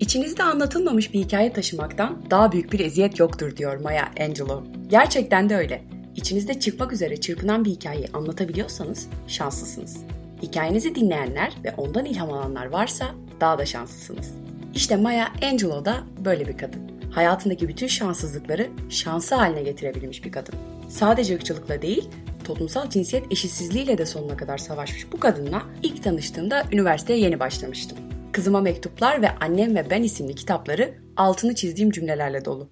İçinizde anlatılmamış bir hikaye taşımaktan daha büyük bir eziyet yoktur diyor Maya Angelou. Gerçekten de öyle. İçinizde çıkmak üzere çırpınan bir hikayeyi anlatabiliyorsanız şanslısınız. Hikayenizi dinleyenler ve ondan ilham alanlar varsa daha da şanslısınız. İşte Maya Angelou da böyle bir kadın. Hayatındaki bütün şanssızlıkları şansı haline getirebilmiş bir kadın. Sadece ırkçılıkla değil, toplumsal cinsiyet eşitsizliğiyle de sonuna kadar savaşmış bu kadınla ilk tanıştığımda üniversiteye yeni başlamıştım. Kızıma mektuplar ve Annem ve Ben isimli kitapları altını çizdiğim cümlelerle dolu.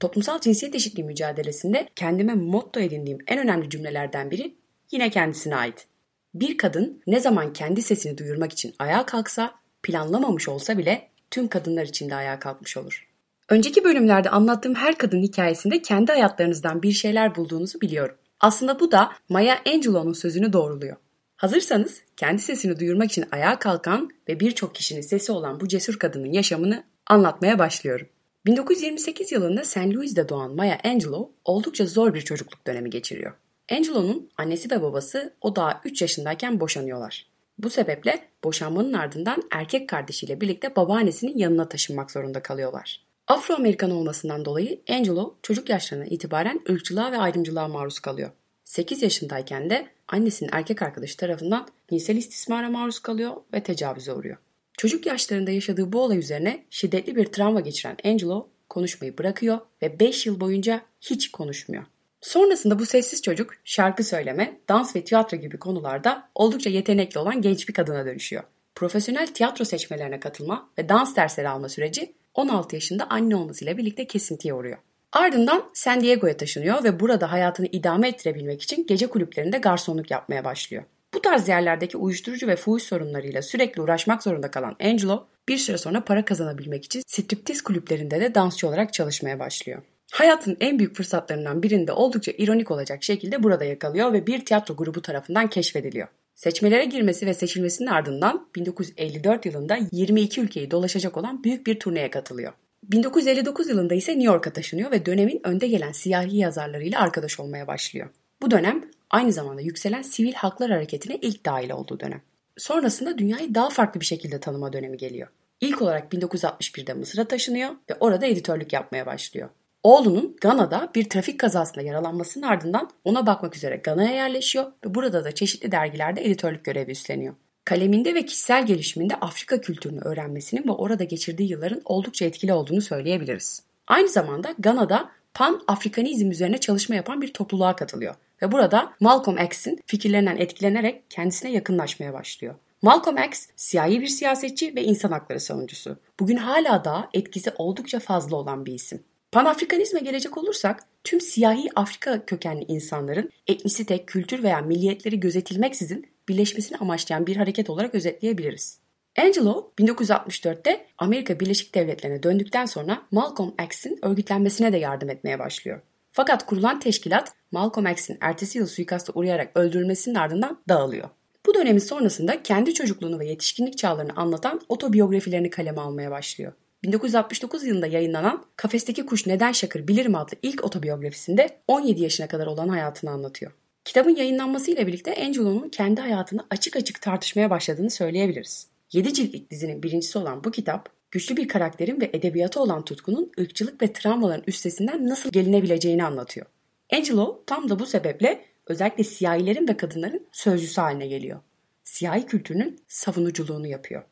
Toplumsal cinsiyet eşitliği mücadelesinde kendime motto edindiğim en önemli cümlelerden biri yine kendisine ait. Bir kadın ne zaman kendi sesini duyurmak için ayağa kalksa, planlamamış olsa bile tüm kadınlar için de ayağa kalkmış olur. Önceki bölümlerde anlattığım her kadın hikayesinde kendi hayatlarınızdan bir şeyler bulduğunuzu biliyorum. Aslında bu da Maya Angelou'nun sözünü doğruluyor. Hazırsanız kendi sesini duyurmak için ayağa kalkan ve birçok kişinin sesi olan bu cesur kadının yaşamını anlatmaya başlıyorum. 1928 yılında St. Louis'de doğan Maya Angelou oldukça zor bir çocukluk dönemi geçiriyor. Angelou'nun annesi ve babası o daha 3 yaşındayken boşanıyorlar. Bu sebeple boşanmanın ardından erkek kardeşiyle birlikte babaannesinin yanına taşınmak zorunda kalıyorlar. Afro-Amerikan olmasından dolayı Angelo çocuk yaşlarına itibaren ırkçılığa ve ayrımcılığa maruz kalıyor. 8 yaşındayken de annesinin erkek arkadaşı tarafından cinsel istismara maruz kalıyor ve tecavüze uğruyor. Çocuk yaşlarında yaşadığı bu olay üzerine şiddetli bir travma geçiren Angelo konuşmayı bırakıyor ve 5 yıl boyunca hiç konuşmuyor. Sonrasında bu sessiz çocuk şarkı söyleme, dans ve tiyatro gibi konularda oldukça yetenekli olan genç bir kadına dönüşüyor. Profesyonel tiyatro seçmelerine katılma ve dans dersleri alma süreci 16 yaşında anne olmasıyla birlikte kesintiye uğruyor. Ardından San Diego'ya taşınıyor ve burada hayatını idame ettirebilmek için gece kulüplerinde garsonluk yapmaya başlıyor. Bu tarz yerlerdeki uyuşturucu ve fuhuş sorunlarıyla sürekli uğraşmak zorunda kalan Angelo bir süre sonra para kazanabilmek için striptiz kulüplerinde de dansçı olarak çalışmaya başlıyor. Hayatın en büyük fırsatlarından birinde oldukça ironik olacak şekilde burada yakalıyor ve bir tiyatro grubu tarafından keşfediliyor. Seçmelere girmesi ve seçilmesinin ardından 1954 yılında 22 ülkeyi dolaşacak olan büyük bir turneye katılıyor. 1959 yılında ise New York'a taşınıyor ve dönemin önde gelen siyahi yazarlarıyla arkadaş olmaya başlıyor. Bu dönem aynı zamanda yükselen sivil haklar hareketine ilk dahil olduğu dönem. Sonrasında dünyayı daha farklı bir şekilde tanıma dönemi geliyor. İlk olarak 1961'de Mısır'a taşınıyor ve orada editörlük yapmaya başlıyor. Oğlunun Gana'da bir trafik kazasında yaralanmasının ardından ona bakmak üzere Gana'ya yerleşiyor ve burada da çeşitli dergilerde editörlük görevi üstleniyor. Kaleminde ve kişisel gelişiminde Afrika kültürünü öğrenmesinin ve orada geçirdiği yılların oldukça etkili olduğunu söyleyebiliriz. Aynı zamanda Gana'da Pan-Afrikanizm üzerine çalışma yapan bir topluluğa katılıyor ve burada Malcolm X'in fikirlerinden etkilenerek kendisine yakınlaşmaya başlıyor. Malcolm X, siyahi bir siyasetçi ve insan hakları savunucusu. Bugün hala da etkisi oldukça fazla olan bir isim. Panafrikanizme gelecek olursak tüm siyahi Afrika kökenli insanların etnisite, kültür veya milliyetleri gözetilmeksizin birleşmesini amaçlayan bir hareket olarak özetleyebiliriz. Angelo 1964'te Amerika Birleşik Devletleri'ne döndükten sonra Malcolm X'in örgütlenmesine de yardım etmeye başlıyor. Fakat kurulan teşkilat Malcolm X'in ertesi yıl suikasta uğrayarak öldürülmesinin ardından dağılıyor. Bu dönemin sonrasında kendi çocukluğunu ve yetişkinlik çağlarını anlatan otobiyografilerini kaleme almaya başlıyor. 1969 yılında yayınlanan Kafesteki Kuş Neden Şakır Bilirim adlı ilk otobiyografisinde 17 yaşına kadar olan hayatını anlatıyor. Kitabın yayınlanmasıyla birlikte Angelo'nun kendi hayatını açık açık tartışmaya başladığını söyleyebiliriz. 7 ciltlik dizinin birincisi olan bu kitap, güçlü bir karakterin ve edebiyata olan tutkunun ırkçılık ve travmaların üstesinden nasıl gelinebileceğini anlatıyor. Angelo tam da bu sebeple özellikle siyahilerin ve kadınların sözcüsü haline geliyor. Siyahi kültürünün savunuculuğunu yapıyor.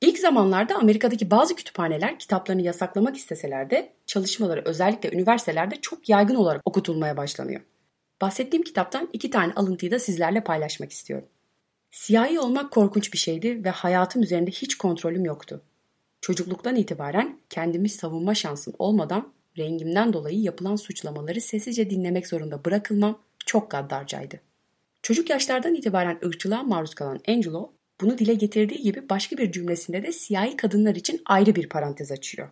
İlk zamanlarda Amerika'daki bazı kütüphaneler kitaplarını yasaklamak isteseler de çalışmaları özellikle üniversitelerde çok yaygın olarak okutulmaya başlanıyor. Bahsettiğim kitaptan iki tane alıntıyı da sizlerle paylaşmak istiyorum. Siyahi olmak korkunç bir şeydi ve hayatım üzerinde hiç kontrolüm yoktu. Çocukluktan itibaren kendimi savunma şansım olmadan rengimden dolayı yapılan suçlamaları sessizce dinlemek zorunda bırakılmam çok gaddarcaydı. Çocuk yaşlardan itibaren ırkçılığa maruz kalan Angelo bunu dile getirdiği gibi başka bir cümlesinde de siyahi kadınlar için ayrı bir parantez açıyor.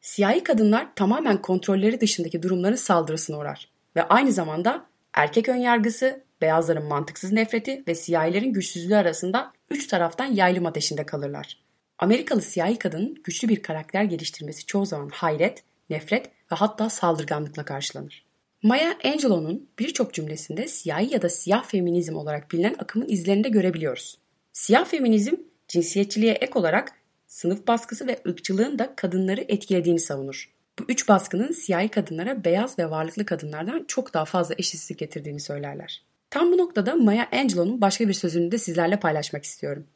Siyahi kadınlar tamamen kontrolleri dışındaki durumların saldırısına uğrar ve aynı zamanda erkek önyargısı, beyazların mantıksız nefreti ve siyahilerin güçsüzlüğü arasında üç taraftan yaylım ateşinde kalırlar. Amerikalı siyahi kadının güçlü bir karakter geliştirmesi çoğu zaman hayret, nefret ve hatta saldırganlıkla karşılanır. Maya Angelou'nun birçok cümlesinde siyahi ya da siyah feminizm olarak bilinen akımın izlerini de görebiliyoruz. Siyah feminizm cinsiyetçiliğe ek olarak sınıf baskısı ve ırkçılığın da kadınları etkilediğini savunur. Bu üç baskının siyahi kadınlara beyaz ve varlıklı kadınlardan çok daha fazla eşitsizlik getirdiğini söylerler. Tam bu noktada Maya Angelou'nun başka bir sözünü de sizlerle paylaşmak istiyorum.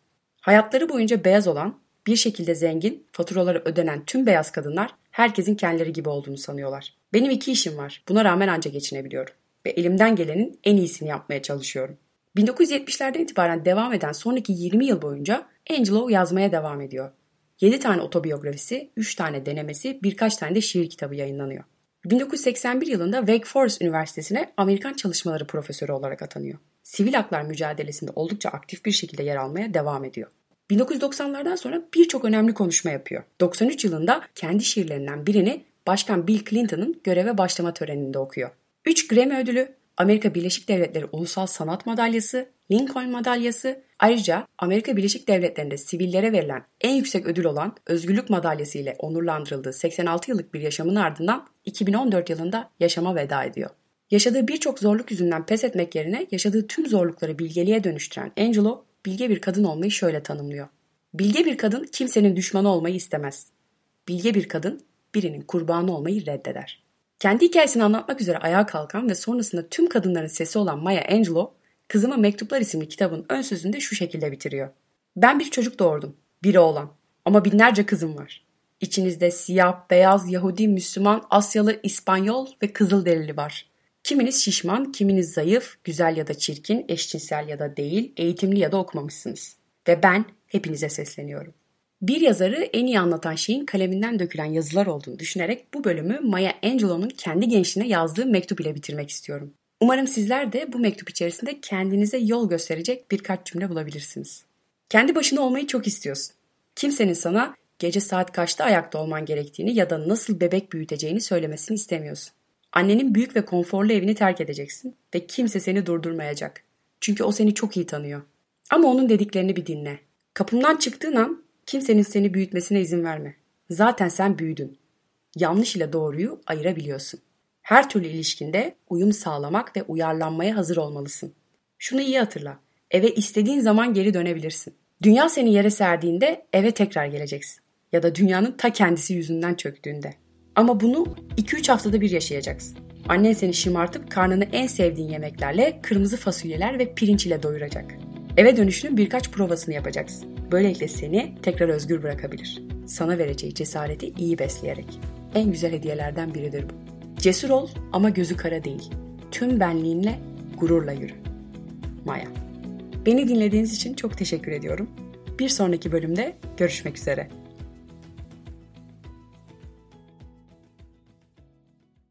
Hayatları boyunca beyaz olan, bir şekilde zengin, faturaları ödenen tüm beyaz kadınlar herkesin kendileri gibi olduğunu sanıyorlar. Benim iki işim var. Buna rağmen anca geçinebiliyorum. Ve elimden gelenin en iyisini yapmaya çalışıyorum. 1970'lerden itibaren devam eden sonraki 20 yıl boyunca Angelo yazmaya devam ediyor. 7 tane otobiyografisi, 3 tane denemesi, birkaç tane de şiir kitabı yayınlanıyor. 1981 yılında Wake Forest Üniversitesi'ne Amerikan Çalışmaları Profesörü olarak atanıyor. Sivil haklar mücadelesinde oldukça aktif bir şekilde yer almaya devam ediyor. 1990'lardan sonra birçok önemli konuşma yapıyor. 93 yılında kendi şiirlerinden birini Başkan Bill Clinton'ın göreve başlama töreninde okuyor. 3 Grammy ödülü, Amerika Birleşik Devletleri Ulusal Sanat Madalyası, Lincoln Madalyası, ayrıca Amerika Birleşik Devletleri'nde sivillere verilen en yüksek ödül olan Özgürlük Madalyası ile onurlandırıldığı 86 yıllık bir yaşamın ardından 2014 yılında yaşama veda ediyor. Yaşadığı birçok zorluk yüzünden pes etmek yerine yaşadığı tüm zorlukları bilgeliğe dönüştüren Angelo, bilge bir kadın olmayı şöyle tanımlıyor. Bilge bir kadın kimsenin düşmanı olmayı istemez. Bilge bir kadın birinin kurbanı olmayı reddeder. Kendi hikayesini anlatmak üzere ayağa kalkan ve sonrasında tüm kadınların sesi olan Maya Angelou, Kızıma Mektuplar isimli kitabın ön sözünde şu şekilde bitiriyor. Ben bir çocuk doğurdum, biri olan ama binlerce kızım var. İçinizde siyah, beyaz, Yahudi, Müslüman, Asyalı, İspanyol ve Kızılderili var. Kiminiz şişman, kiminiz zayıf, güzel ya da çirkin, eşcinsel ya da değil, eğitimli ya da okumamışsınız. Ve ben hepinize sesleniyorum. Bir yazarı en iyi anlatan şeyin kaleminden dökülen yazılar olduğunu düşünerek bu bölümü Maya Angelou'nun kendi gençliğine yazdığı mektup ile bitirmek istiyorum. Umarım sizler de bu mektup içerisinde kendinize yol gösterecek birkaç cümle bulabilirsiniz. Kendi başına olmayı çok istiyorsun. Kimsenin sana gece saat kaçta ayakta olman gerektiğini ya da nasıl bebek büyüteceğini söylemesini istemiyorsun. Annenin büyük ve konforlu evini terk edeceksin ve kimse seni durdurmayacak. Çünkü o seni çok iyi tanıyor. Ama onun dediklerini bir dinle. Kapımdan çıktığın an kimsenin seni büyütmesine izin verme. Zaten sen büyüdün. Yanlış ile doğruyu ayırabiliyorsun. Her türlü ilişkinde uyum sağlamak ve uyarlanmaya hazır olmalısın. Şunu iyi hatırla. Eve istediğin zaman geri dönebilirsin. Dünya seni yere serdiğinde eve tekrar geleceksin. Ya da dünyanın ta kendisi yüzünden çöktüğünde. Ama bunu 2-3 haftada bir yaşayacaksın. Annen seni şımartıp karnını en sevdiğin yemeklerle, kırmızı fasulyeler ve pirinç ile doyuracak. Eve dönüşünün birkaç provasını yapacaksın. Böylelikle seni tekrar özgür bırakabilir. Sana vereceği cesareti iyi besleyerek. En güzel hediyelerden biridir bu. Cesur ol ama gözü kara değil. Tüm benliğinle gururla yürü. Maya. Beni dinlediğiniz için çok teşekkür ediyorum. Bir sonraki bölümde görüşmek üzere.